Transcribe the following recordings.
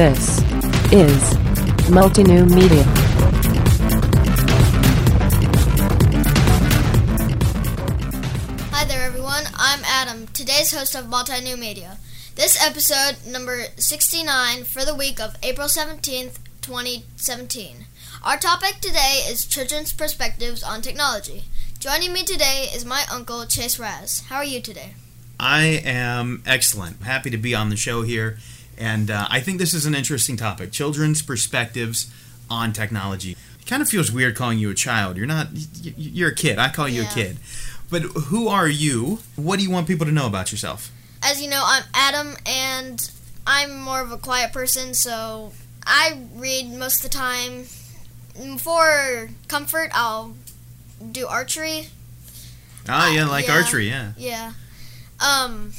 This is Multi New Media. Hi there, everyone. I'm Adam, today's host of Multi New Media. This episode, number 69, for the week of April 17th, 2017. Our topic today is children's perspectives on technology. Joining me today is my uncle, Chase Raz. How are you today? I am excellent. Happy to be on the show here. And uh, I think this is an interesting topic children's perspectives on technology. It kind of feels weird calling you a child. You're not, you're a kid. I call you Yeah. a kid. But who are you? What do you want people to know about yourself? As you know, I'm Adam, and I'm more of a quiet person, so I read most of the time. For comfort, I'll do archery. Ah, yeah, like yeah. archery, yeah. Yeah. Um,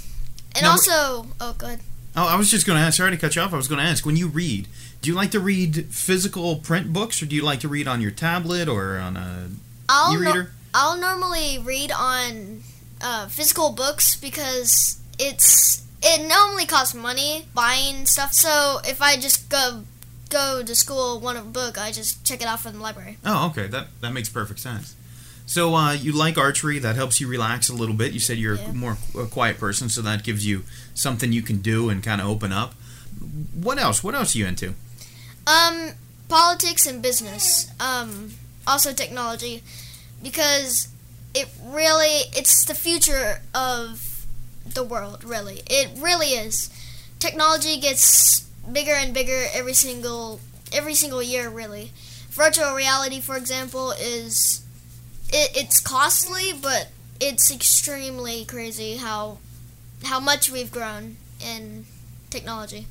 and Now, also, oh, good. Oh, I was just going to ask. Sorry to cut you off. I was going to ask. When you read, do you like to read physical print books, or do you like to read on your tablet or on a I'll e-reader? I'll normally read on uh, physical books because it's it normally costs money buying stuff. So if I just go go to school want a book, I just check it out from the library. Oh, okay. That that makes perfect sense. So uh, you like archery? That helps you relax a little bit. You said you're Yeah. a more a quiet person, so that gives you something you can do and kind of open up. What else? What else are you into? Um, politics and business. Um, also technology, because it really it's the future of the world. Really, it really is. Technology gets bigger and bigger every single every single year. Really, virtual reality, for example, is it, it's costly, but it's extremely crazy how how much we've grown in technology.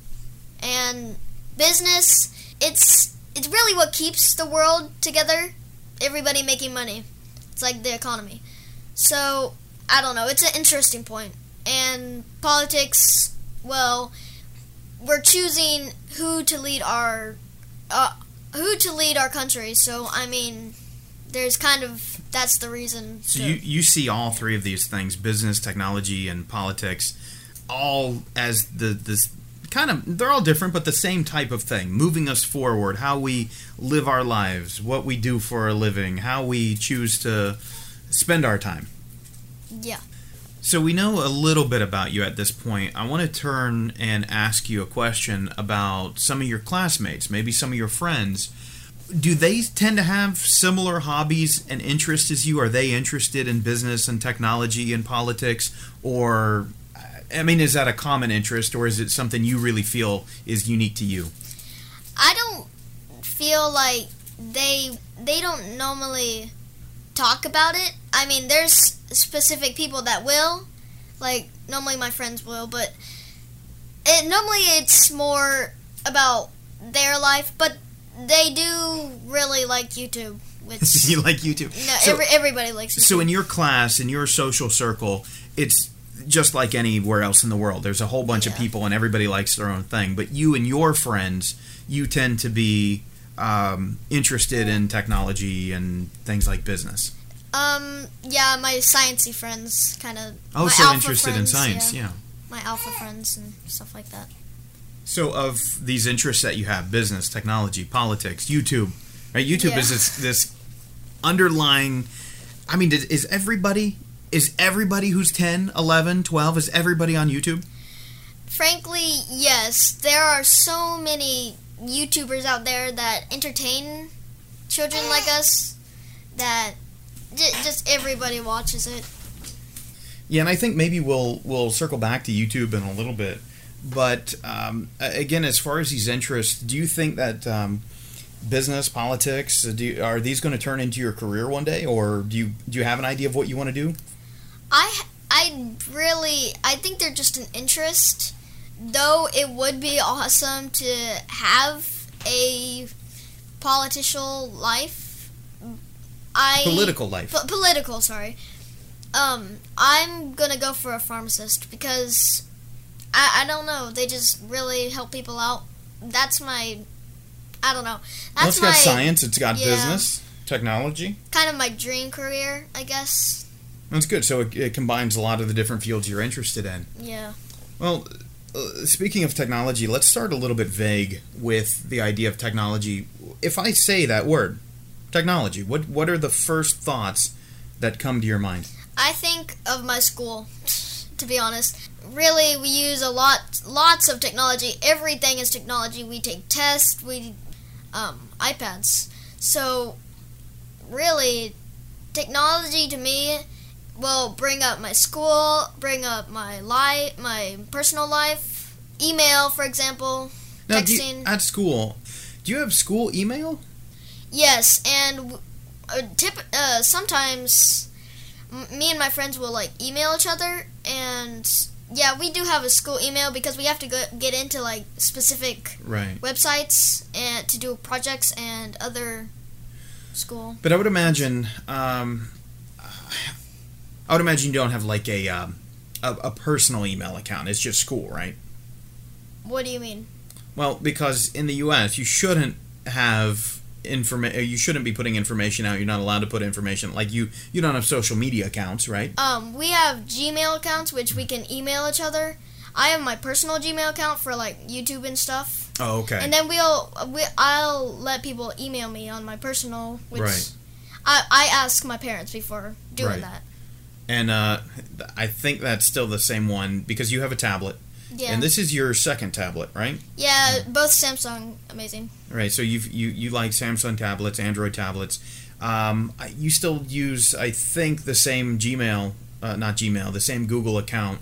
And business it's it's really what keeps the world together everybody making money. It's like the economy. So i don't know it's an interesting point. and politics well we're choosing who to lead our uh, who to lead our country. So i mean there's kind of that's the reason So to- you you see all three of these things: business, technology, and politics, all as the this kind of they're all different, but the same type of thing, moving us forward. How we live our lives, what we do for a living, how we choose to spend our time. yeah So we know a little bit about you at this point. I want to turn and ask you a question about some of your classmates, maybe some of your friends. Do they tend to have similar hobbies and interests as you? Are they interested in business and technology and politics? Or, I mean, is that a common interest or is it something you really feel is unique to you? I don't feel like they they don't normally talk about it. I mean, there's specific people that will, like normally my friends will, but it normally it's more about their life, but they do really like YouTube, which you like YouTube? no, So- every, everybody likes YouTube. So in your class, in your social circle, it's just like anywhere else in the world. There's a whole bunch of people, and everybody likes their own thing. But you and your friends, you tend to be um, interested in technology and things like business. um, yeah, my sciencey friends kind of. Oh, so interested in science, yeah. yeah. My alpha friends and stuff like that. So of these interests that you have, business, technology, politics, YouTube, right? YouTube Yeah. is this, this underlying. I mean, is, is everybody is everybody who's 10, 11, 12 is everybody on YouTube? Frankly, yes. There are so many YouTubers out there that entertain children like us that j- just everybody watches it. Yeah, and I think maybe we'll we'll circle back to YouTube in a little bit. But um, again, as far as these interests, do you think that um, business, politics, uh, do you, are these going to turn into your career one day, or do you do you have an idea of what you want to do? I I really I think they're just an interest. Though it would be awesome to have a political life. I Political life. Po- political, sorry. Um, I'm gonna go for a pharmacist because I, I don't know. They just really help people out. That's my, I don't know. Well, That's it's my got science, it's got yeah. business, technology. kind of my dream career, I guess. That's good. So it, it combines a lot of the different fields you're interested in. Yeah. Well, uh, speaking of technology, let's start a little bit vague with the idea of technology. If I say that word, technology, what what are the first thoughts that come to your mind? I think of my school, to be honest. Really, we use a lot, lots of technology. Everything is technology. We take tests, we, um, iPads. So, really, technology to me will bring up my school, bring up my life, my personal life, email, for example, Now, do you- texting. at school, do you have school email? Yes, and uh, tip. Uh, sometimes me and my friends will like email each other, and yeah, we do have a school email because we have to go, get into like specific Right. websites and to do projects and other school. But I would imagine, um, I would imagine you don't have like a, um, a a personal email account. It's just school, right? What do you mean? Well, because in the U.S. you shouldn't have information. You shouldn't be putting information out. You're not allowed to put information. Like you, you don't have social media accounts, right? Um, we have Gmail accounts which we can email each other. I have my personal Gmail account for like YouTube and stuff. Oh, okay. And then we'll we, I'll let people email me on my personal, which Right. I I ask my parents before doing Right. that. And uh, I think that's still the same one because you have a tablet, Yeah, and this is your second tablet, right? yeah, both Samsung amazing. Right. So you've, you you like Samsung tablets, Android tablets. Um, you still use, I think, the same Gmail, uh, not Gmail, the same Google account.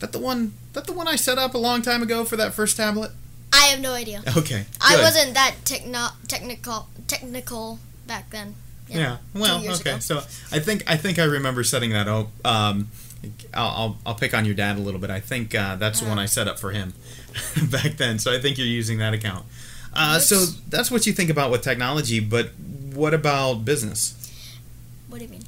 That the one that the one I set up a long time ago for that first tablet. I have no idea. Okay. I good. wasn't that techno technical technical back then. Yeah. Well, okay. ago. So I think I think I remember setting that up. Um, I'll, I'll I'll pick on your dad a little bit. I think uh, that's the one I set up for him back then. So I think you're using that account. Uh, so that's what you think about with technology. But what about business? What do you mean?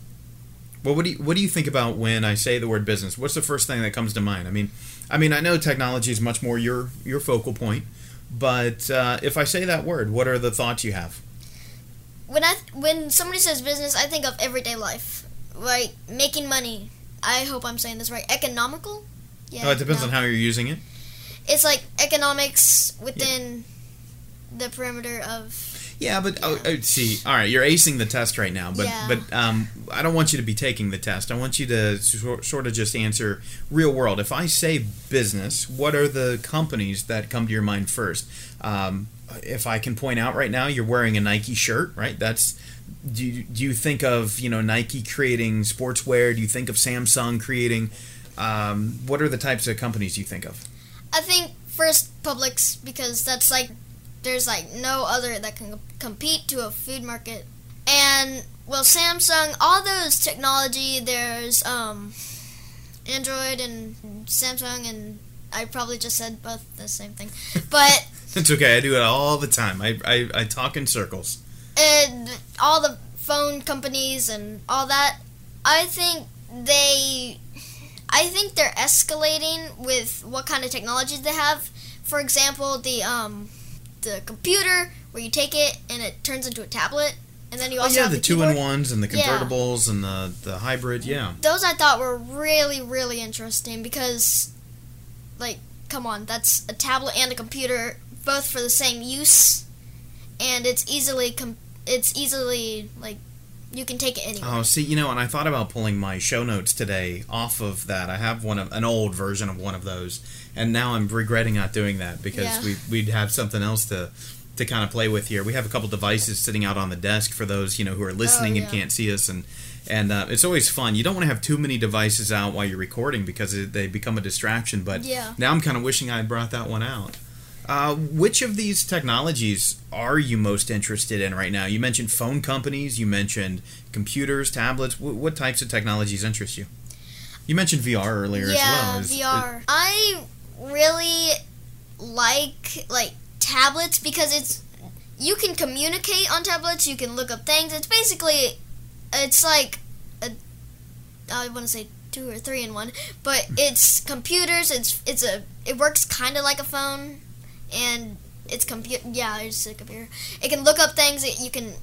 Well, what do you what do you think about when I say the word business? What's the first thing that comes to mind? I mean, I mean, I know technology is much more your your focal point, but uh, if I say that word, what are the thoughts you have? When I when somebody says business, I think of everyday life, like making money. I hope I'm saying this right. Economical. Yeah. oh, it depends no. on how you're using it. It's like economics within the perimeter of. Yeah, but oh, oh, see, all right, you're acing the test right now, but Yeah. but um, I don't want you to be taking the test. I want you to sor- sort of just answer real world. If I say business, what are the companies that come to your mind first? Um, if I can point out right now, you're wearing a Nike shirt, right? That's do you, do you think of you know Nike creating sportswear? Do you think of Samsung creating? Um, what are the types of companies you think of? I think first Publix because that's like there's like no other that can compete to a food market. And well, Samsung, all those technology. There's um, Android and Samsung, and I probably just said both the same thing, but. It's okay. I do it all the time. I, I, I talk in circles. And all the phone companies and all that i think they i think they're escalating with what kind of technologies they have for example the um the computer where you take it and it turns into a tablet and then you Oh also yeah, have the, the, two in ones and the Yeah. convertibles and the the hybrid. Yeah. those i thought were really really interesting because like come on that's a tablet and a computer both for the same use and it's easily com- it's easily like you can take it anywhere Oh, see, you know, and I thought about pulling my show notes today off of that. I have one of an old version of one of those, and now I'm regretting not doing that because Yeah. we we'd have something else to to kind of play with here. We have a couple devices sitting out on the desk for those you know who are listening and Oh, yeah. can't see us, and and uh, it's always fun. You don't want to have too many devices out while you're recording because it, they become a distraction. But Yeah. now I'm kind of wishing I had brought that one out. Uh, which of these technologies are you most interested in right now? You mentioned phone companies. You mentioned computers, tablets. Wh- what types of technologies interest you? You mentioned VR earlier as yeah, well. Is- VR. I really like like tablets because it's you can communicate on tablets. You can look up things. It's basically it's like a I want to say two or three in one, but it's computers. It's it's a it works kind of like a phone, and it's computer. Yeah, it's a computer. It can look up things. That you can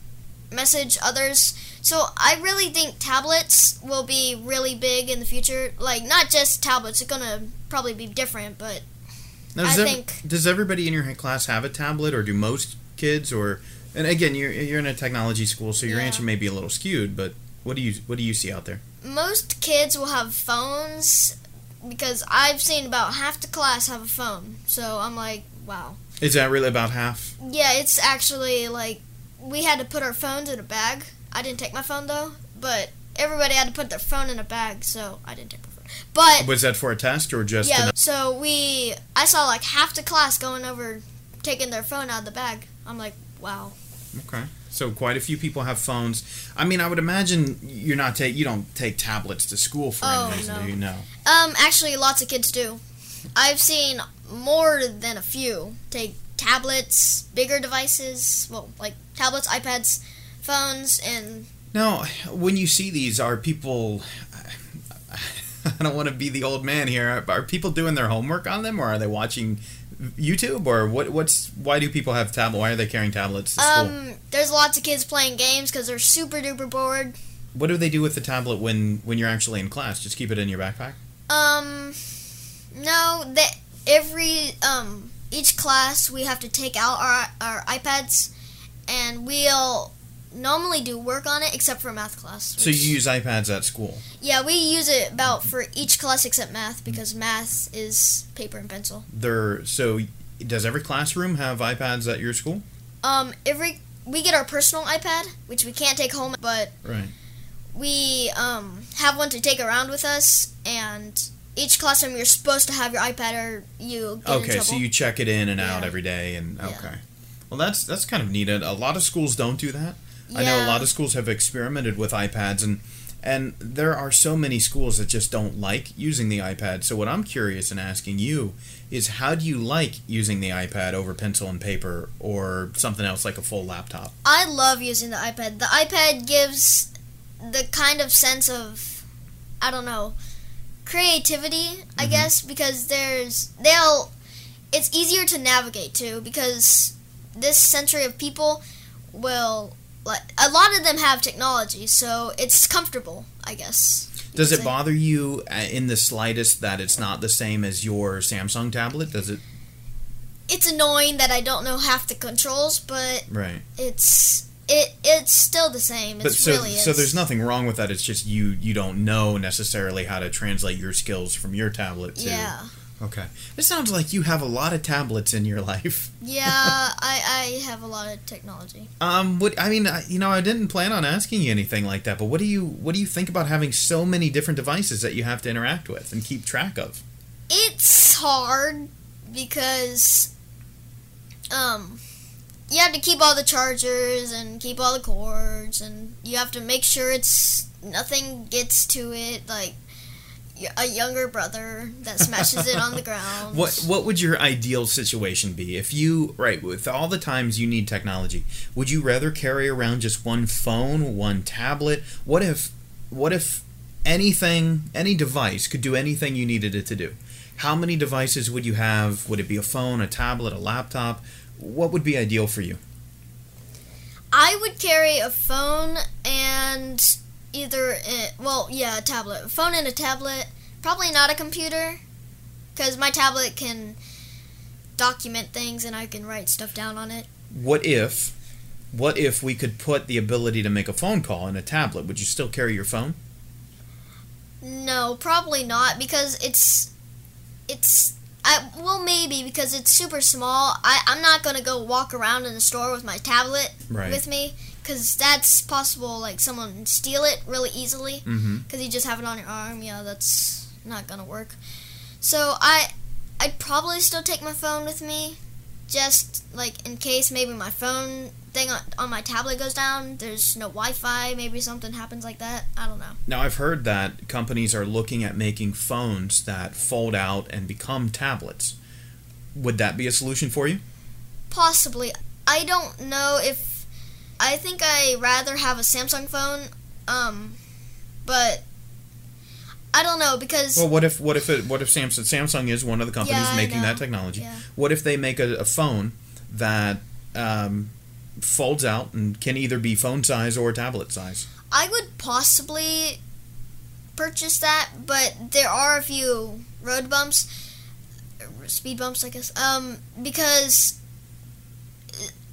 message others. So I really think tablets will be really big in the future. Like not just tablets. It's gonna probably be different, but Now, I does, ev- think does everybody in your class have a tablet, or do most kids? Or and again, you're you're in a technology school, so your Yeah. answer may be a little skewed. But what do you what do you see out there? most kids will have phones because I've seen about half the class have a phone. So I'm like, wow. Is that really about half? Yeah, it's actually like we had to put our phones in a bag. I didn't take my phone though, but everybody had to put their phone in a bag, so I didn't take my phone. But Was that for a test or just? yeah, an- so we I saw like half the class going over taking their phone out of the bag. I'm like, wow. okay. So quite a few people have phones. I mean, I would imagine you're not take you don't take tablets to school for Oh, any reason, no. do you? No. Um, actually, lots of kids do. I've seen more than a few take tablets, bigger devices, well, like tablets, iPads, phones, and Now, when you see these, are people? I don't want to be the old man here. Are people doing their homework on them, or are they watching YouTube, or what? What's why do people have tablet? Why are they carrying tablets to school? um, there's lots of kids playing games because they're super duper bored. What do they do with the tablet when when you're actually in class? Just keep it in your backpack. Um, no, that every um each class we have to take out our our iPads, and we'll normally do work on it except for math class. So you use iPads at school. Yeah, we use it about for each class except math because math is paper and pencil. They're so. Does every classroom have iPads at your school? Um, every we get our personal iPad, which we can't take home, but Right. we um have one to take around with us, and each classroom you're supposed to have your iPad or you get Okay, so you check it in and out Yeah. every day, and Yeah. okay. Well, that's that's kind of neat. A lot of schools don't do that. I know a lot of schools have experimented with iPads, and and there are so many schools that just don't like using the iPad. So what I'm curious in asking you is, how do you like using the iPad over pencil and paper or something else like a full laptop? I love using the iPad. The iPad gives the kind of sense of I don't know creativity, I Mhm. guess, because there's they'll it's easier to navigate to because this century of people will like a lot of them have technology, so it's comfortable, I guess. Does it say. bother you uh, in the slightest that it's not the same as your Samsung tablet? Does it? It's annoying that I don't know half the controls, but Right. it's it it's still the same. But so really so there's nothing wrong with that. It's just you you don't know necessarily how to translate your skills from your tablet to. Yeah. Okay. It sounds like you have a lot of tablets in your life. Yeah, I, I have a lot of technology. Um, what I mean, I, you know, I didn't plan on asking you anything like that, but what do you what do you think about having so many different devices that you have to interact with and keep track of? It's hard because um you have to keep all the chargers and keep all the cords and you have to make sure it's nothing gets to it like a younger brother that smashes it on the ground. What what would your ideal situation be if you right with all the times you need technology? Would you rather carry around just one phone, one tablet? What if what if anything any device could do anything you needed it to do? How many devices would you have? Would it be a phone, a tablet, a laptop? What would be ideal for you? I would carry a phone and either a, well, yeah, a tablet. A phone and a tablet. Probably not a computer cuz my tablet can document things and I can write stuff down on it. What if what if we could put the ability to make a phone call in a tablet? Would you still carry your phone? No, probably not because it's it's I well maybe because it's super small. I I'm not to go walk around in the store with my tablet Right. with me cuz that's possible like someone steal it really easily Mm-hmm. cuz you just have it on your arm. Yeah, that's not to work. So I I'd probably still take my phone with me just like in case maybe my phone thing on, on my tablet goes down, there's no Wi-Fi, maybe something happens like that. I don't know. Now, I've heard that companies are looking at making phones that fold out and become tablets. Would that be a solution for you? Possibly. I don't know if I think I rather have a Samsung phone um but I don't know because Well, what if what if it, what if Samsung Samsung is one of the companies Yeah, making that technology? Yeah. What if they make a, a phone that um, folds out and can either be phone size or tablet size? I would possibly purchase that, but there are a few road bumps. speed bumps, I guess. Um, because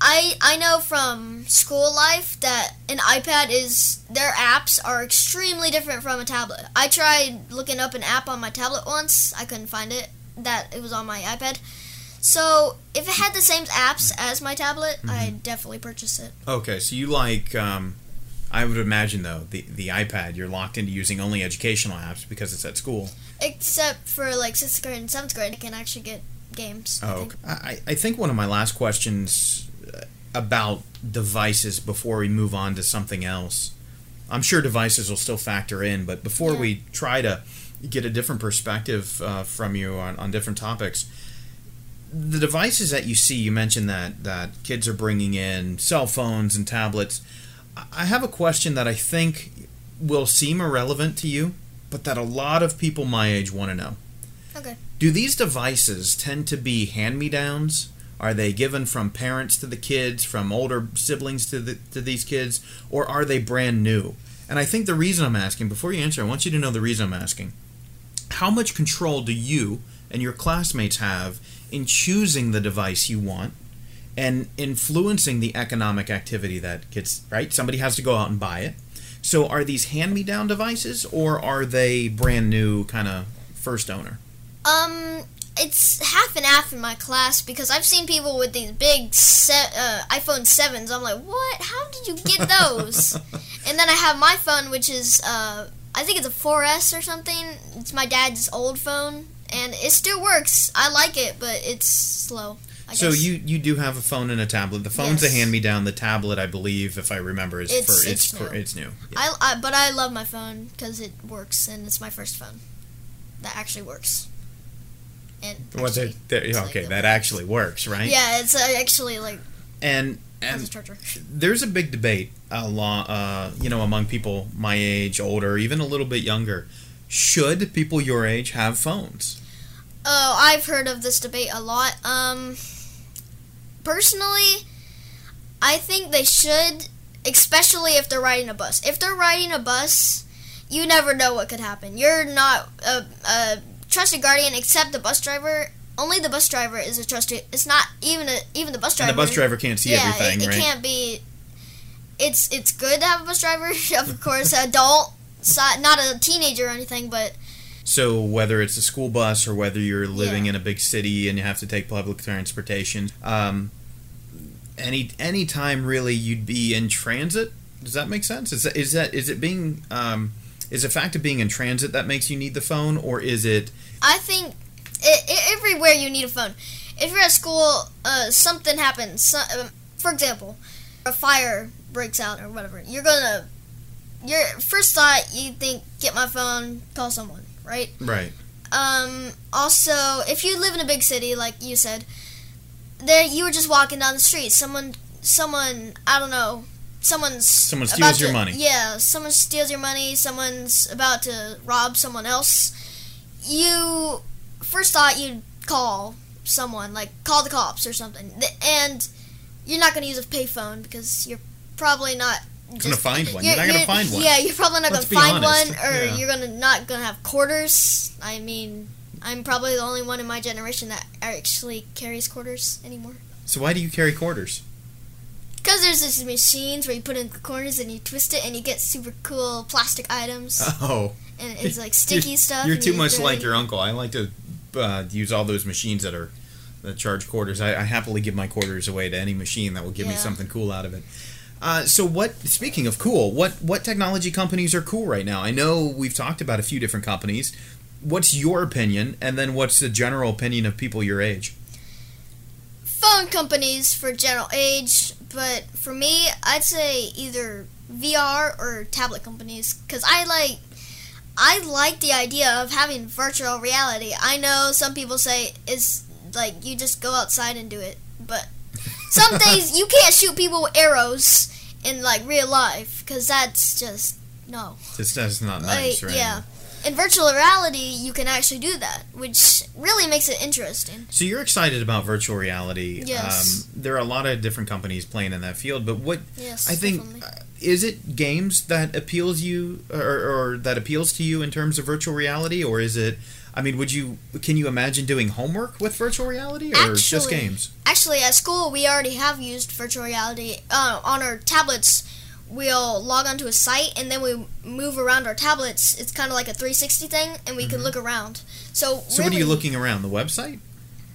I I know from school life that an iPad is their apps are extremely different from a tablet. I tried looking up an app on my tablet once. I couldn't find it. That it was on my iPad. So if it had the same apps as my tablet, I'd definitely purchase it. Okay, so you like. Um, I would imagine though the the iPad you're locked into using only educational apps because it's at school. Except for like sixth grade and seventh grade, I can actually get games. I Oh, think. okay. I, I think one of my last questions about devices before we move on to something else. I'm sure devices will still factor in, but before Yeah. we try to get a different perspective uh, from you on, on different topics, the devices that you see, you mentioned that that kids are bringing in cell phones and tablets. I- I have a question that I think will seem irrelevant to you, but that a lot of people my age want to know. Okay. Do these devices tend to be hand me downs? Are they given from parents to the kids, from older siblings to, the, to these kids, or are they brand new? And I think the reason I'm asking, before you answer, I want you to know the reason I'm asking. How much control do you and your classmates have in choosing the device you want and influencing the economic activity that gets, right? Somebody has to go out and buy it. So are these hand me down devices, or are they brand new, kind of first owner? Um, it's half and half in my class because I've seen people with these big se- uh, iPhone sevens. I'm like, what? How did you get those? and then I have my phone, which is uh, I think it's a 4S or something. It's my dad's old phone, and it still works. I like it, but it's slow. I So guess. you you do have a phone and a tablet. The phone's Yes. a hand me down. The tablet, I believe, if I remember, is It's- for it's, it's for new. it's new. I, I but I love my phone because it works, and it's my first phone that actually works. And What's actually- there- it's okay, like- that actually works, right? Yeah, it's uh, actually like And and charger. there's a big debate, a lot, uh, you know, among people my age, older, even a little bit younger. Should people your age have phones? Oh, I've heard of this debate a lot. Um, personally, I think they should, especially if they're riding a bus. If they're riding a bus, you never know what could happen. You're not a, a trusted guardian except the bus driver. Only the bus driver is a trusted. It's not even a, even the bus driver. And the bus driver can't see yeah, everything, it, it right? can't be. It's it's good to have a bus driver, of course, adult, not a teenager or anything, but So whether it's a school bus or whether you're living Yeah. in a big city and you have to take public transportation, um, any any time really you'd be in transit. Does that make sense? Is that is that is it being um, is the fact of being in transit that makes you need the phone, or is it I think i i everywhere you need a phone. If you're at school, uh, something happens. So, um, for example, a fire breaks out or whatever. You're gonna your first thought you think get my phone, call someone, right? right? Um, also, if you live in a big city, like you said, there you were just walking down the street. Someone, someone, I don't know, someone's Someone about steals your money. Yeah, someone steals your money. Someone's about to rob someone else. You first thought you'd call someone, like call the cops or something, and you're not going to use a payphone because you're probably not. Gonna find one. You're not gonna find one. Yeah, you're probably not Let's gonna find honest. one, or Yeah. you're gonna not gonna have quarters. I mean, I'm probably the only one in my generation that actually carries quarters anymore. So why do you carry quarters? Because there's these machines where you put in the corners and you twist it and you get super cool plastic items. Oh, and it's like sticky stuff. You're too you much like your uncle. I like to uh, use all those machines that are that charge quarters. I, I happily give my quarters away to any machine that will give me something cool out of it. Uh, so what? Speaking of cool, what what technology companies are cool right now? I know we've talked about a few different companies. What's your opinion, and then what's the general opinion of people your age? Phone companies for general age, but for me, I'd say either VR or tablet companies because I like I like the idea of having virtual reality. I know some people say it's like you just go outside and do it, but some things you can't shoot people with arrows in like real life because that's just no. This that's not nice, Like, right? Yeah. In virtual reality, you can actually do that, which really makes it interesting. So you're excited about virtual reality. Yes. Um, there are a lot of different companies playing in that field, but what Yes, I think uh, is it games that appeals you or, or that appeals to you in terms of virtual reality, or is it I mean, would you? Can you imagine doing homework with virtual reality or just games? Actually, at school, we already have used virtual reality uh, on our tablets. We'll log onto a site and then we move around our tablets. It's kind of like a 360 thing, and we can look around. So, Mm-hmm. So, really, what are you looking around the website?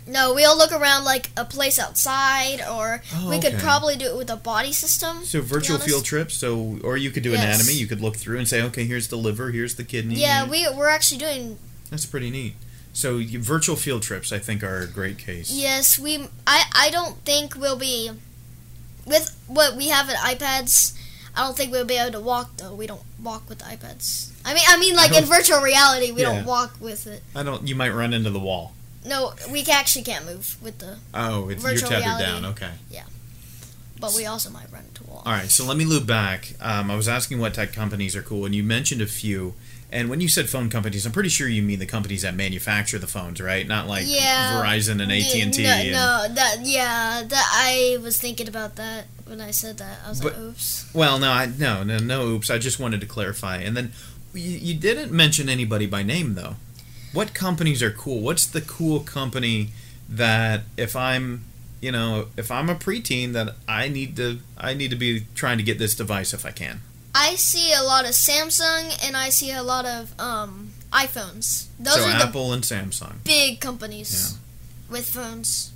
No, we'll look around like a place outside, or Oh, we could okay. probably do it with a body system. So virtual field trips. So, or you could do Yes. anatomy. You could look through and say, okay, here's the liver, here's the kidney. Yeah, we we're actually doing. That's pretty neat. So, you, virtual field trips, I think, are a great case. Yes, we. I I don't think we'll be with what we have at iPads. I don't think we'll be able to walk though. We don't walk with iPads. I mean, I mean, like in virtual reality, we Yeah. don't walk with it. I don't. You might run into the wall. No, we actually can't move with the. Oh, it's, you're tethered reality. down. Okay. Yeah, but we also might run into walls. All right. So let me loop back. Um, I was asking what tech companies are cool, and you mentioned a few. And when you said phone companies, I'm pretty sure you mean the companies that manufacture the phones, right? Not like Yeah. Verizon and AT and T. No, no, that yeah, that I was thinking about that when I said that. I was But- like, oops. Well, no, I no, no, no. Oops. I just wanted to clarify. And then you, you didn't mention anybody by name though. What companies are cool? What's the cool company that if I'm, you know, if I'm a preteen that I need to I need to be trying to get this device if I can. I see a lot of Samsung and I see a lot of um, iPhones. Those so are the Apple and Samsung. big companies with phones.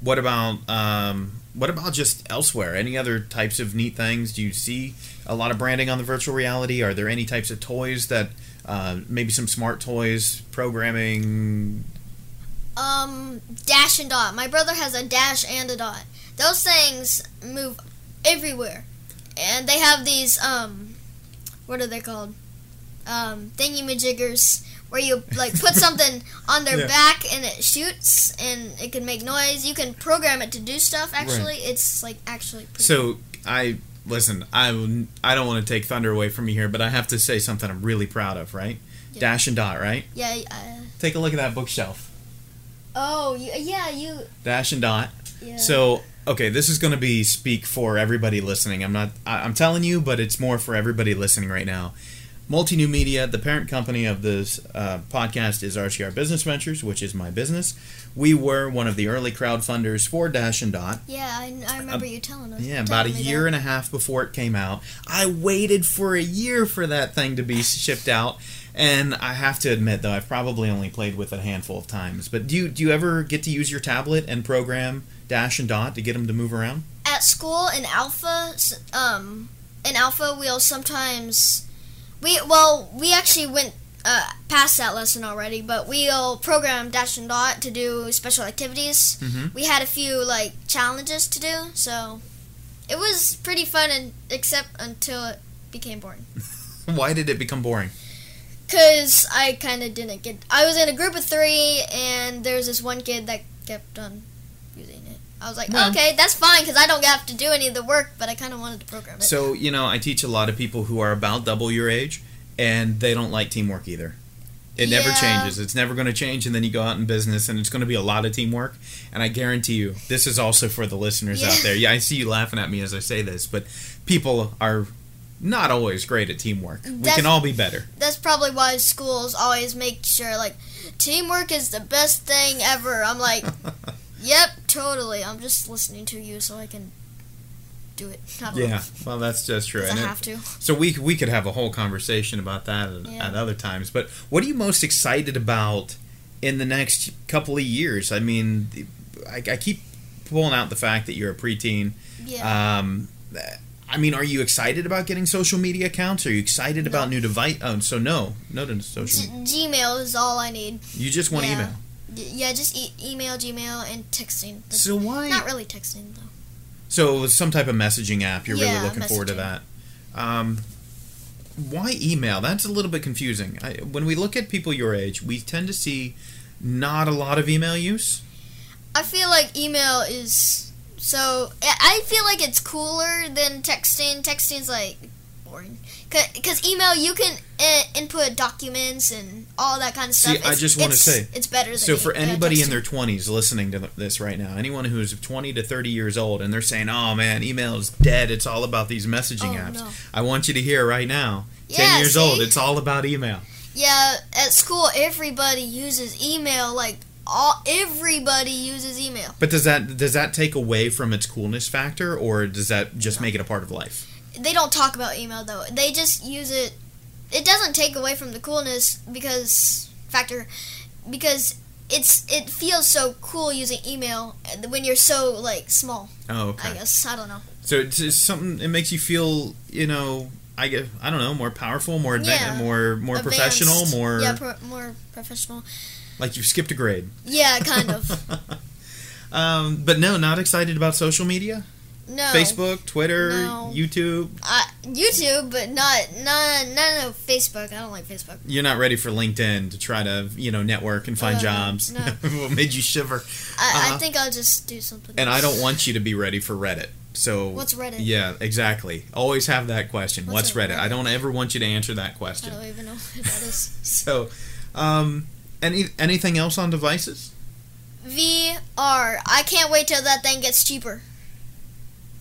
What about um, what about just elsewhere? Any other types of neat things? Do you see a lot of branding on the virtual reality? Are there any types of toys that uh, maybe some smart toys, programming? Um, Dash and Dot. My brother has a Dash and a Dot. Those things move everywhere, and they have these um, what are they called? Um, thingy-majiggers where you like put something on their Yeah. back and it shoots and it can make noise. You can program it to do stuff. Actually, it's like actually. Pretty So I listen. I I don't want to take thunder away from you here, but I have to say something I'm really proud of. Right, Yeah. Dash and Dot. Right. Yeah. Uh, Take a look at that bookshelf. oh, yeah. You. Dash and Dot. Yeah. So okay, this is going to be speak for everybody listening. I'm not. I, I'm telling you, but it's more for everybody listening right now. Multi New Media, the parent company of this uh, podcast, is RCR Business Ventures, which is my business. We were one of the early crowdfunders for Dash and Dot. Yeah, I, I remember you telling us. Yeah, about a year that. and a half before it came out. I waited for a year for that thing to be shipped out. And I have to admit, though, I've probably only played with it a handful of times. But do you, do you ever get to use your tablet and program Dash and Dot to get them to move around? at school in alpha um in alpha we'll sometimes we well we actually went uh, past that lesson already but we'll program dash and dot to do special activities Mhm. we had a few like challenges to do so it was pretty fun and except until it became boring Why did it become boring? because i kind of didn't get i was in a group of three and there was this one kid that kept on using it i was like Well- okay that's fine because i don't have to do any of the work but i kind of wanted to program it So, you know, I teach a lot of people who are about double your age, and they don't like teamwork either. It never changes. It's never going to change, and then you go out in business, and it's going to be a lot of teamwork. And I guarantee you, this is also for the listeners out there. Yeah, I see you laughing at me as I say this, but people are not always great at teamwork. we can all be better. that's probably why schools always make sure like teamwork is the best thing ever. I'm like, yep, totally. I'm just listening to you so I can do it. Yeah, well, that's just true. I And it- have to. So we we could have a whole conversation about that at, Yeah. at other times. But what are you most excited about in the next couple of years? I mean, I, I keep pulling out the fact that you're a preteen. Yeah. Um, I mean, are you excited about getting social media accounts? Are you excited about new device? Oh, so no, no to social. G- Gmail is all I need. You just want yeah. email. Yeah, just e- email, Gmail, and texting. That's So why? not really texting though. So it was some type of messaging app. You're really Yeah, looking forward to that. Um, why email? That's a little bit confusing. I, when we look at people your age, we tend to see not a lot of email use. I feel like email is so. I I feel like it's cooler than texting. Texting's like boring. Because email, you can uh, input documents and all that kind of stuff. See, stuff. I just wanna say, it's better. Than So for anybody in their 20s listening to this right now, anyone who's 20 to 30 years old and they're saying, "Oh man, email is dead. It's all about these messaging Oh, apps." no. I want you to hear right now. 10 years see? old, it's all about email. Yeah, at school everybody uses email. Like all everybody uses email. But does that does that take away from its coolness factor, or does that just make it a part of life? They don't talk about email though. They just use it. It doesn't take away from the coolness because factor because it's it feels so cool using email when you're so like small. Oh, okay. I guess I don't know. So it's, it's something. It makes you feel, you know, I get, I don't know, more powerful, more adva- Yeah. more more Advanced. professional, more yeah, pro- more professional. like you've skipped a grade. Yeah, kind of. um, but no, not excited about social media. No. Facebook, Twitter, No. YouTube. Uh, YouTube, but not not not no Facebook. I don't like Facebook. You're not ready for LinkedIn to try to, you know, network and find Uh, jobs. no. what made you shiver? I, Uh-huh. I think I'll just do something. And I don't want you to be ready for Reddit. So What's Reddit? Yeah, exactly. Always have that question. What's, What's a Reddit? I don't ever want you to answer that question. I don't even know what that is. So, um, any anything else on devices? VR. I can't wait till that thing gets cheaper.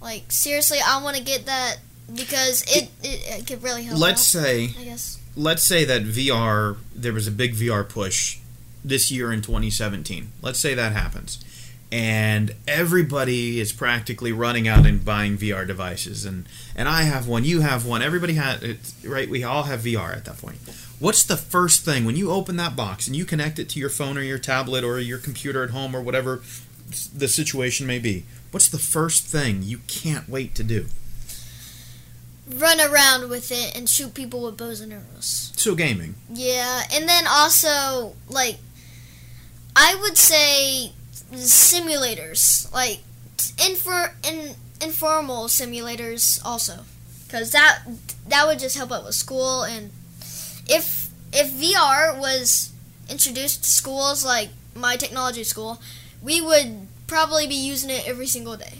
Like seriously, I want to get that because it, it it could really help. Let's out, say I guess. let's say that VR there was a big VR push this year in 2017. Let's say that happens. And everybody is practically running out and buying VR devices and and I have one, you have one, everybody has it's right, we all have VR at that point. What's the first thing when you open that box and you connect it to your phone or your tablet or your computer at home or whatever the situation may be? What's the first thing you can't wait to do? Run around with it and shoot people with bows and arrows. So gaming. Yeah, and then also like I would say simulators, like infor in, informal simulators also, because that that would just help out with school and if if VR was introduced to schools like my technology school, we would probably be using it every single day.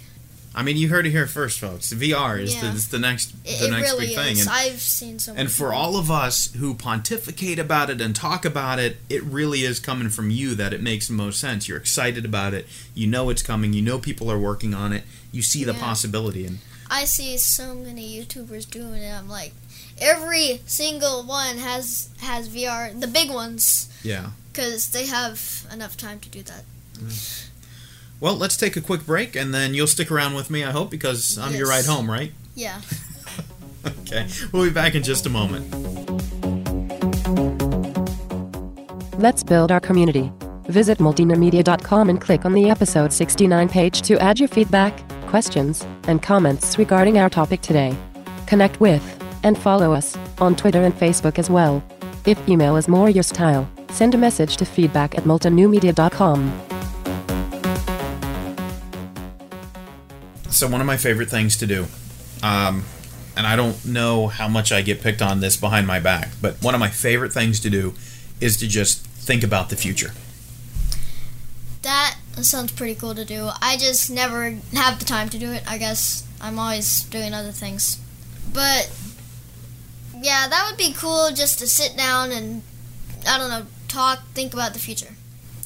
I mean, you heard it here first, folks. VR is, the, Yeah. is the next It, the it next really big thing, is. and, I've seen so. and for all of us who pontificate about it and talk about it, it really is coming from you that it makes the most sense. You're excited about it. You know it's coming. You know people are working on it. You see the Yeah. possibility, and I see so many YouTubers doing it. I'm like, every single one has has VR. The big ones, yeah. because they have enough time to do that. Mm. Well, let's take a quick break, and then you'll stick around with me, I hope, because I'm your ride home, right? Yeah. Okay. We'll be back in just a moment. Let's build our community. Visit multinewmedia.com and click on the episode 69 page to add your feedback, questions, and comments regarding our topic today. Connect with and follow us on Twitter and Facebook as well. If email is more your style, send a message to feedback at multinewmedia.com. So one of my favorite things to do, um, and I don't know how much I get picked on this behind my back, but one of my favorite things to do is to just think about the future. That sounds pretty cool to do. I just never have the time to do it, I guess. I'm always doing other things. But, yeah, that would be cool just to sit down and, I don't know, talk, think about the future.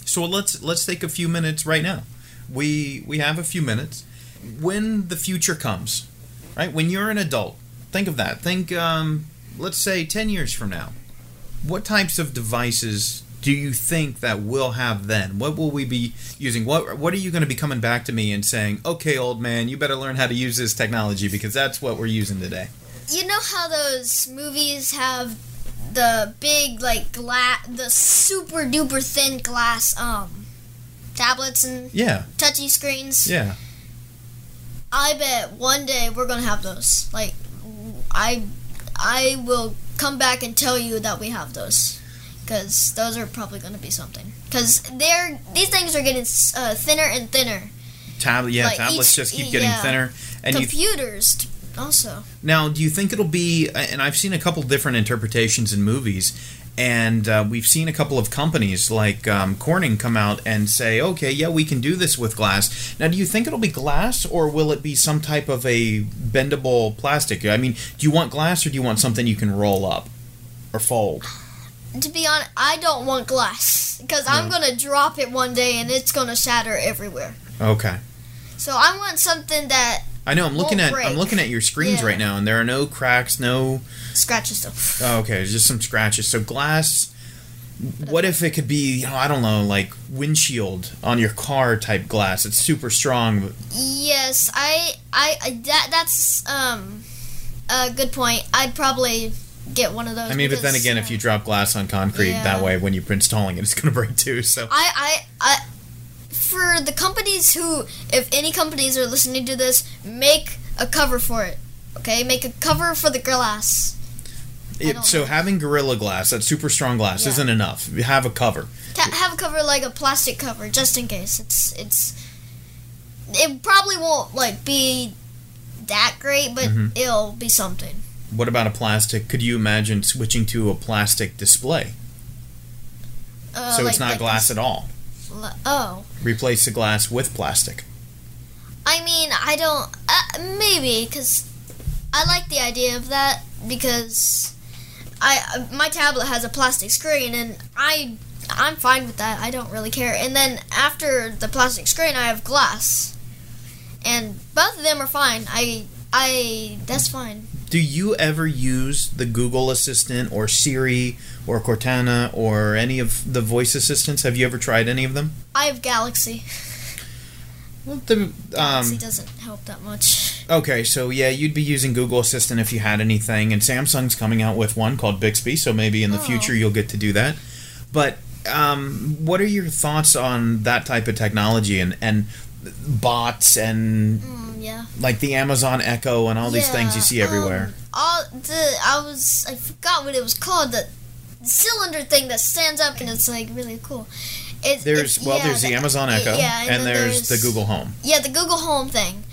So let's let's take a few minutes right now. We we have a few minutes. When the future comes, right? When you're an adult, think of that. Think, um, let's say, ten years from now. What types of devices do you think that we'll have then? What will we be using? What What are you going to be coming back to me and saying? Okay, old man, you better learn how to use this technology because that's what we're using today. You know how those movies have the big, like, glass, the super duper thin glass, um, tablets and Yeah, touchy screens? yeah. I bet one day we're gonna have those. Like, I, I will come back and tell you that we have those, because those are probably gonna be something. Because they're these things are getting uh, thinner and thinner. Tablet, yeah. Like tablets each- just keep getting yeah. thinner, and you Computers also. Now, do you think it'll be? And I've seen a couple different interpretations in movies, and uh, we've seen a couple of companies like um, Corning come out and say, "Okay, yeah, we can do this with glass." Now, do you think it'll be glass, or will it be some type of a bendable plastic? I mean, do you want glass, or do you want something you can roll up or fold? To be honest, I don't want glass because I'm No. gonna drop it one day and it's gonna shatter everywhere. Okay. So I want something that I know. I'm looking at I'm looking at your screens Yeah. right now, and there are no cracks, no. scratches though. Oh, okay, just some scratches. So glass. What if it could be, you know, I don't know, like windshield on your car type glass? It's super strong. But Yes, I, I, I that that's um a good point. I'd probably get one of those. I mean, but then again, uh, if you drop glass on concrete Yeah. that way, when you're installing it, it's going to break too. So I, I, I, for the companies who, if any companies are listening to this, make a cover for it. Okay, make a cover for the glass. It, so know. having Gorilla Glass, that super strong glass, Yeah. isn't enough. You have a cover. Have a cover like a plastic cover, just in case. It's it's. It probably won't like be that great, but Mhm. it'll be something. What about a plastic? Could you imagine switching to a plastic display Uh, so like- it's not like glass this- at all? Oh, Replace the glass with plastic. I mean, I don't. Uh, maybe because I like the idea of that because I uh, my tablet has a plastic screen and I I'm fine with that. I don't really care. And then after the plastic screen, I have glass, and both of them are fine. I I that's fine. Do you ever use the Google Assistant or Siri or Cortana or any of the voice assistants? Have you ever tried any of them? I have Galaxy. Well, the, Galaxy um, doesn't help that much. okay, so yeah, you'd be using Google Assistant if you had anything, and Samsung's coming out with one called Bixby, so maybe in the Oh. future you'll get to do that. But um, what are your thoughts on that type of technology and, and bots and Mm, yeah. like the Amazon Echo and all these things you see everywhere? Um, all the I was I forgot what it was called. The cylinder thing that stands up and it's like really cool. It, there's it- well, yeah, there's the that- Amazon Echo, yeah, and, then there's, the Google Home. Yeah, the Google Home thing.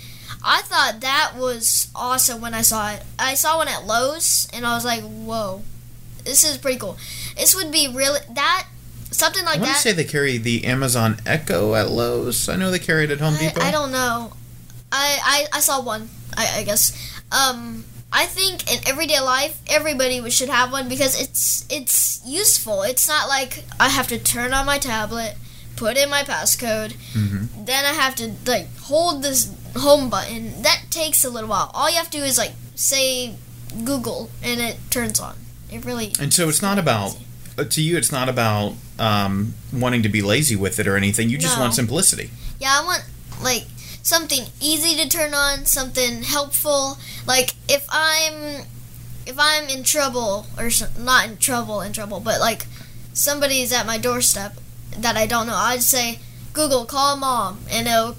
I thought that was awesome when I saw it. I saw one at Lowe's and I was like, "Whoa, this is pretty cool." This would be really that something I like to that. say they carry the Amazon Echo at Lowe's. I know they carry it at Home Depot. I, I don't know. I, I, I saw one. I, I guess. Um, I think in everyday life, everybody should have one because it's it's useful. It's not like I have to turn on my tablet, put in my passcode, Mhm. then I have to like hold this home button. That takes a little while. All you have to do is like say Google and it turns on. It really. And so it's not about uh, to you. It's not about um, wanting to be lazy with it or anything. You just No. want simplicity. Yeah, I want like something easy to turn on, something helpful. Like if I'm if I'm in trouble or not in trouble, in trouble, but like somebody's at my doorstep that I don't know, I'd say Google call mom and it'll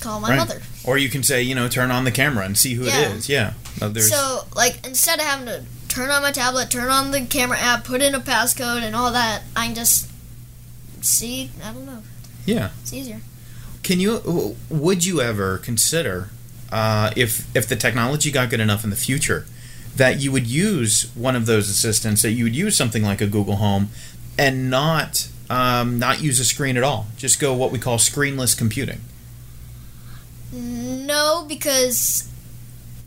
call my Right. mother. Or you can say, you know, turn on the camera and see who Yeah. it is. Yeah. Uh, So like instead of having to turn on my tablet, turn on the camera app, put in a passcode and all that, I can just see. I don't know. yeah. It's easier. Can you? Would you ever consider uh, if if the technology got good enough in the future that you would use one of those assistants that you would use something like a Google Home and not um, not use a screen at all? Just go what we call screenless computing. No, because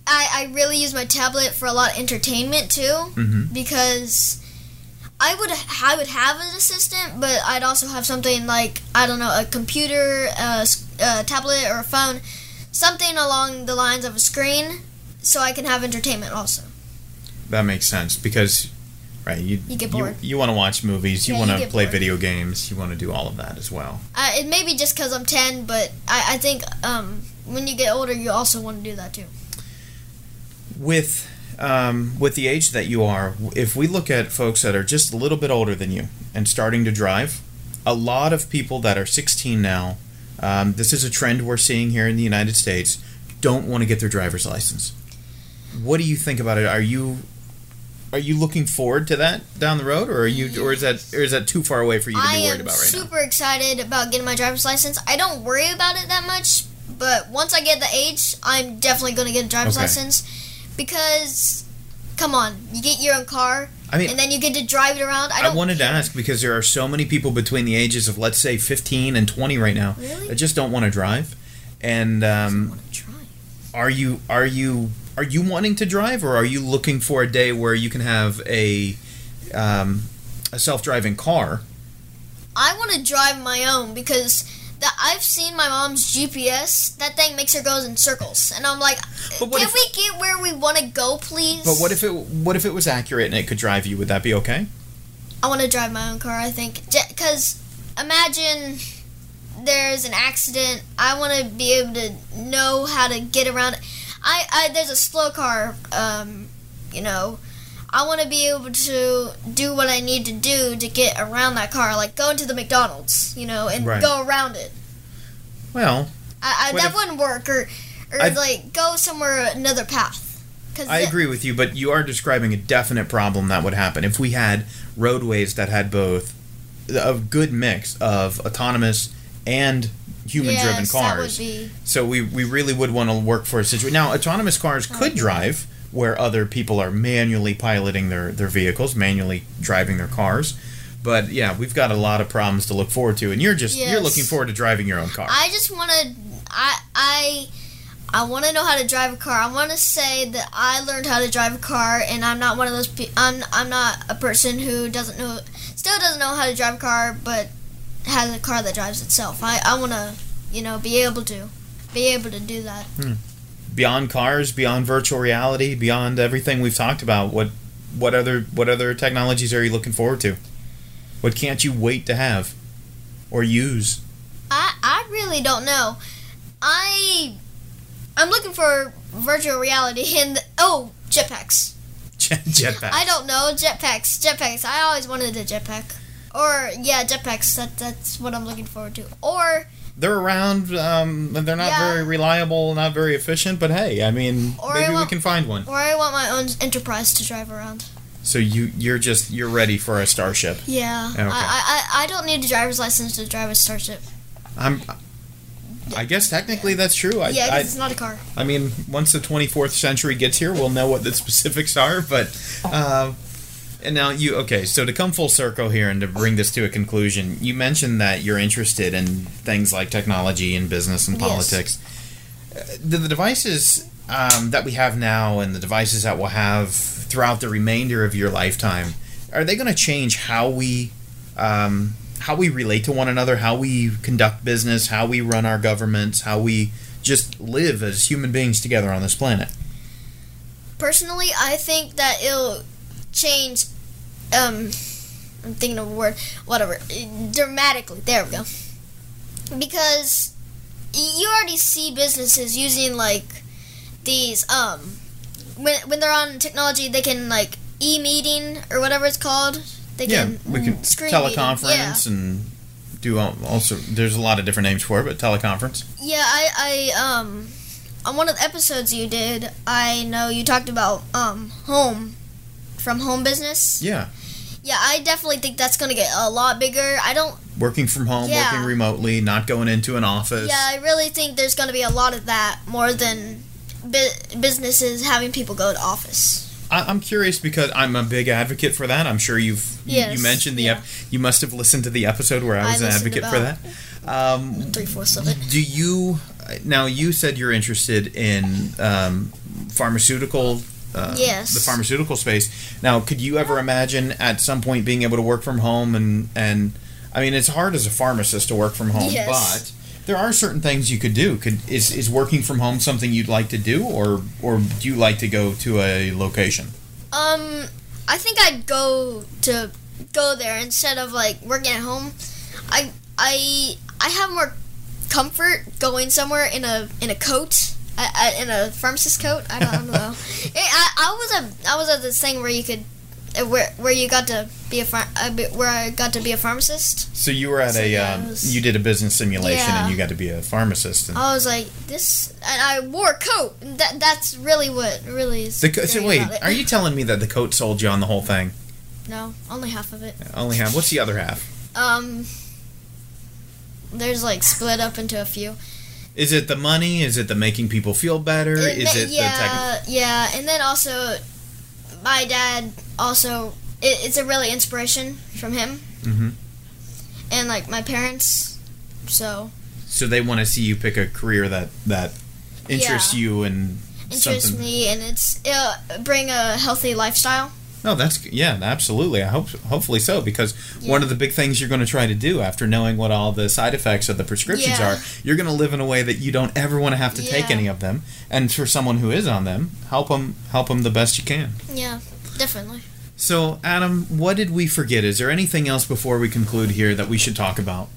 I I really use my tablet for a lot of entertainment too. Mhm. Because I would I would have an assistant, but I'd also have something like I don't know a computer, a tablet, or a phone, something along the lines of a screen, so I can have entertainment also. That makes sense because, right? You You get bored. you want to watch movies. You Yeah, you want to play bored. video games. You want to do all of that as well. Uh, it may be just because I'm ten, but I I think um when you get older, you also want to do that too. With um, with the age that you are, if we look at folks that are just a little bit older than you and starting to drive, a lot of people that are 16 now, um, this is a trend we're seeing here in the United States, don't want to get their driver's license. What do you think about it? Are you are you looking forward to that down the road, or are you, or is that, or is that too far away for you to I be worried about right now? I am super excited about getting my driver's license. I don't worry about it that much, but once I get the age, I'm definitely going to get a driver's Okay. license because, come on, you get your own car I mean, and then you get to drive it around. I I, wanted to ask because there are so many people between the ages of let's say 15 and 20 right now Really? that just don't want to drive. And um, try. are you are you are you wanting to drive, or are you looking for a day where you can have a um, a self driving car? I want to drive my own because that I've seen my mom's GPS. That thing makes her go in circles, and I'm like, can if- we get where we want to go, please? But what if it what if it was accurate and it could drive you? Would that be okay? I want to drive my own car. I think because imagine there's an accident. I want to be able to know how to get around. I, I there's a slow car. Um, you know, I want to be able to do what I need to do to get around that car, like go into the McDonald's, you know, and Right. go around it. Well, I, I that if- wouldn't work, or or I've- like go somewhere another path. Cause I the- agree with you, but you are describing a definite problem that would happen if we had roadways that had both a good mix of autonomous and human-driven yes, cars. So we, we really would want to work for a situation. Now, autonomous cars could drive where other people are manually piloting their, their vehicles, manually driving their cars. But yeah, we've got a lot of problems to look forward to, and you're just you're looking forward to driving your own car. I just want to. I I I want to know how to drive a car. I want to say that I learned how to drive a car, and I'm not one of those. Pe- I'm I'm not a person who doesn't know, still doesn't know how to drive a car, but has a car that drives itself. I I want to, you know, be able to, be able to do that. Hmm. Beyond cars, beyond virtual reality, beyond everything we've talked about, what what other what other technologies are you looking forward to? What can't you wait to have or use? I I really don't know. I I'm looking for virtual reality and oh jetpacks. Jet- Jetpack. I don't know jetpacks. Jetpacks. I always wanted a jetpack. Or yeah, jetpacks. That that's what I'm looking forward to. Or They're around. Um, they're not Yeah. very reliable, not very efficient. But hey, I mean, Or maybe I we can find one. or I want my own enterprise to drive around. So you you're just you're ready for a starship. Yeah. Okay. I, I I don't need a driver's license to drive a starship. I'm. I guess technically that's true. I, yeah, I, it's not a car. I mean, once the 24th century gets here, we'll know what the specifics are. But, uh, and now you okay? So to come full circle here and to bring this to a conclusion, you mentioned that you're interested in things like technology and business and Yes. politics. Uh, The, the devices um, that we have now and the devices that we'll have throughout the remainder of your lifetime are they going to change how we um, how we relate to one another, how we conduct business, how we run our governments, how we just live as human beings together on this planet. Personally, I think that it'll change. Um, I'm thinking of a word. Whatever. Dramatically. There we go. Because you already see businesses using like these um when when they're on technology they can like e-meeting or whatever it's called. They Yeah, can we can screen meeting. teleconference and do all, also. There's a lot of different names for it, but teleconference. Yeah, I, I, um, on one of the episodes you did, I know you talked about, um, home, from home business. Yeah, Yeah, I definitely think that's gonna get a lot bigger. I don't, working from home, Yeah. working remotely, not going into an office. yeah, I really think there's gonna be a lot of that more than bu- businesses having people go to office. I, I'm curious because I'm a big advocate for that. I'm sure you've you, Yes, you mentioned the yeah. ep- you must have listened to the episode where I I was an listened advocate for that. Um, Three fourths of it. do you now? You said you're interested in um, pharmaceutical. Uh, Yes. The pharmaceutical space. Now, could you ever imagine at some point being able to work from home and and I mean, it's hard as a pharmacist to work from home, Yes. but there are certain things you could do. Could is is working from home something you'd like to do, or or do you like to go to a location? Um, I think I'd go to go there instead of like working at home. I I I have more comfort going somewhere in a in a coat. I, I, in a pharmacist coat, I don't, I don't know. I, I was a I was at this thing where you could, uh, where where you got to be a phar- where I got to be a pharmacist. So you were at So, a yeah, um, was- you did a business simulation Yeah. and you got to be a pharmacist. And I was like this, and I wore a coat. That that's really what really is. the co- so wait, are you telling me that the coat sold you on the whole thing? No, only half of it. Only half. What's the other half? Um, there's like split up into a few. Is it the money? Is it the making people feel better? It Is it the yeah, yeah, and then also, my dad also it, it's a really inspiration from him, Mhm. and like my parents. So so they want to see you pick a career that that interests Yeah. you and interests something. me, and it's uh, bring a healthy lifestyle. No, that's yeah, absolutely. I hope hopefully so because one of the big things you're going to try to do after knowing what all the side effects of the prescriptions Yeah. are, you're going to live in a way that you don't ever want to have to take any of them. And for someone who is on them, help them help them the best you can. Yeah, definitely. So, Adam, what did we forget? Is there anything else before we conclude here that we should talk about?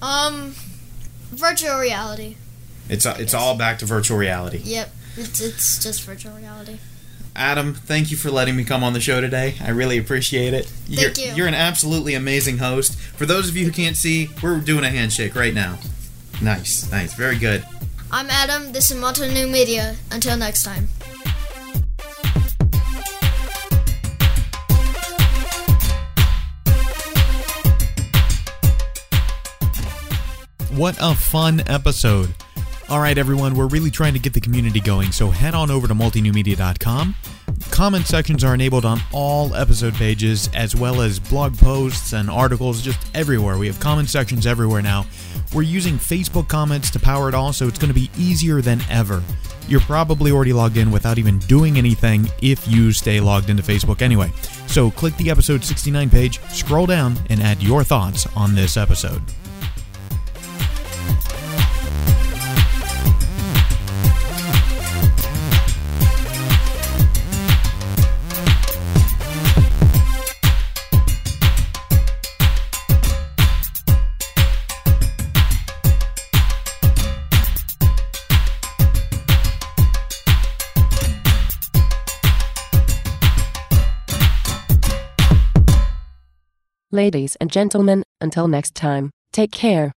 Um, virtual reality. It's it's all back to virtual reality. Yep, it's, it's just virtual reality. Adam, thank you for letting me come on the show today. I really appreciate it. you're, you. You're an absolutely amazing host. For those of you who can't see, we're doing a handshake right now. Nice, nice, very good. I'm Adam. This is Multi New Media. Until next time. What a fun episode. All right, everyone, we're really trying to get the community going, so head on over to multinewmedia.com. Comment sections are enabled on all episode pages, as well as blog posts and articles just everywhere. We have comment sections everywhere now. We're using Facebook comments to power it all, so it's going to be easier than ever. You're probably already logged in without even doing anything if you stay logged into Facebook anyway. So click the episode 69 page, scroll down, and add your thoughts on this episode. Ladies and gentlemen, until next time, take care.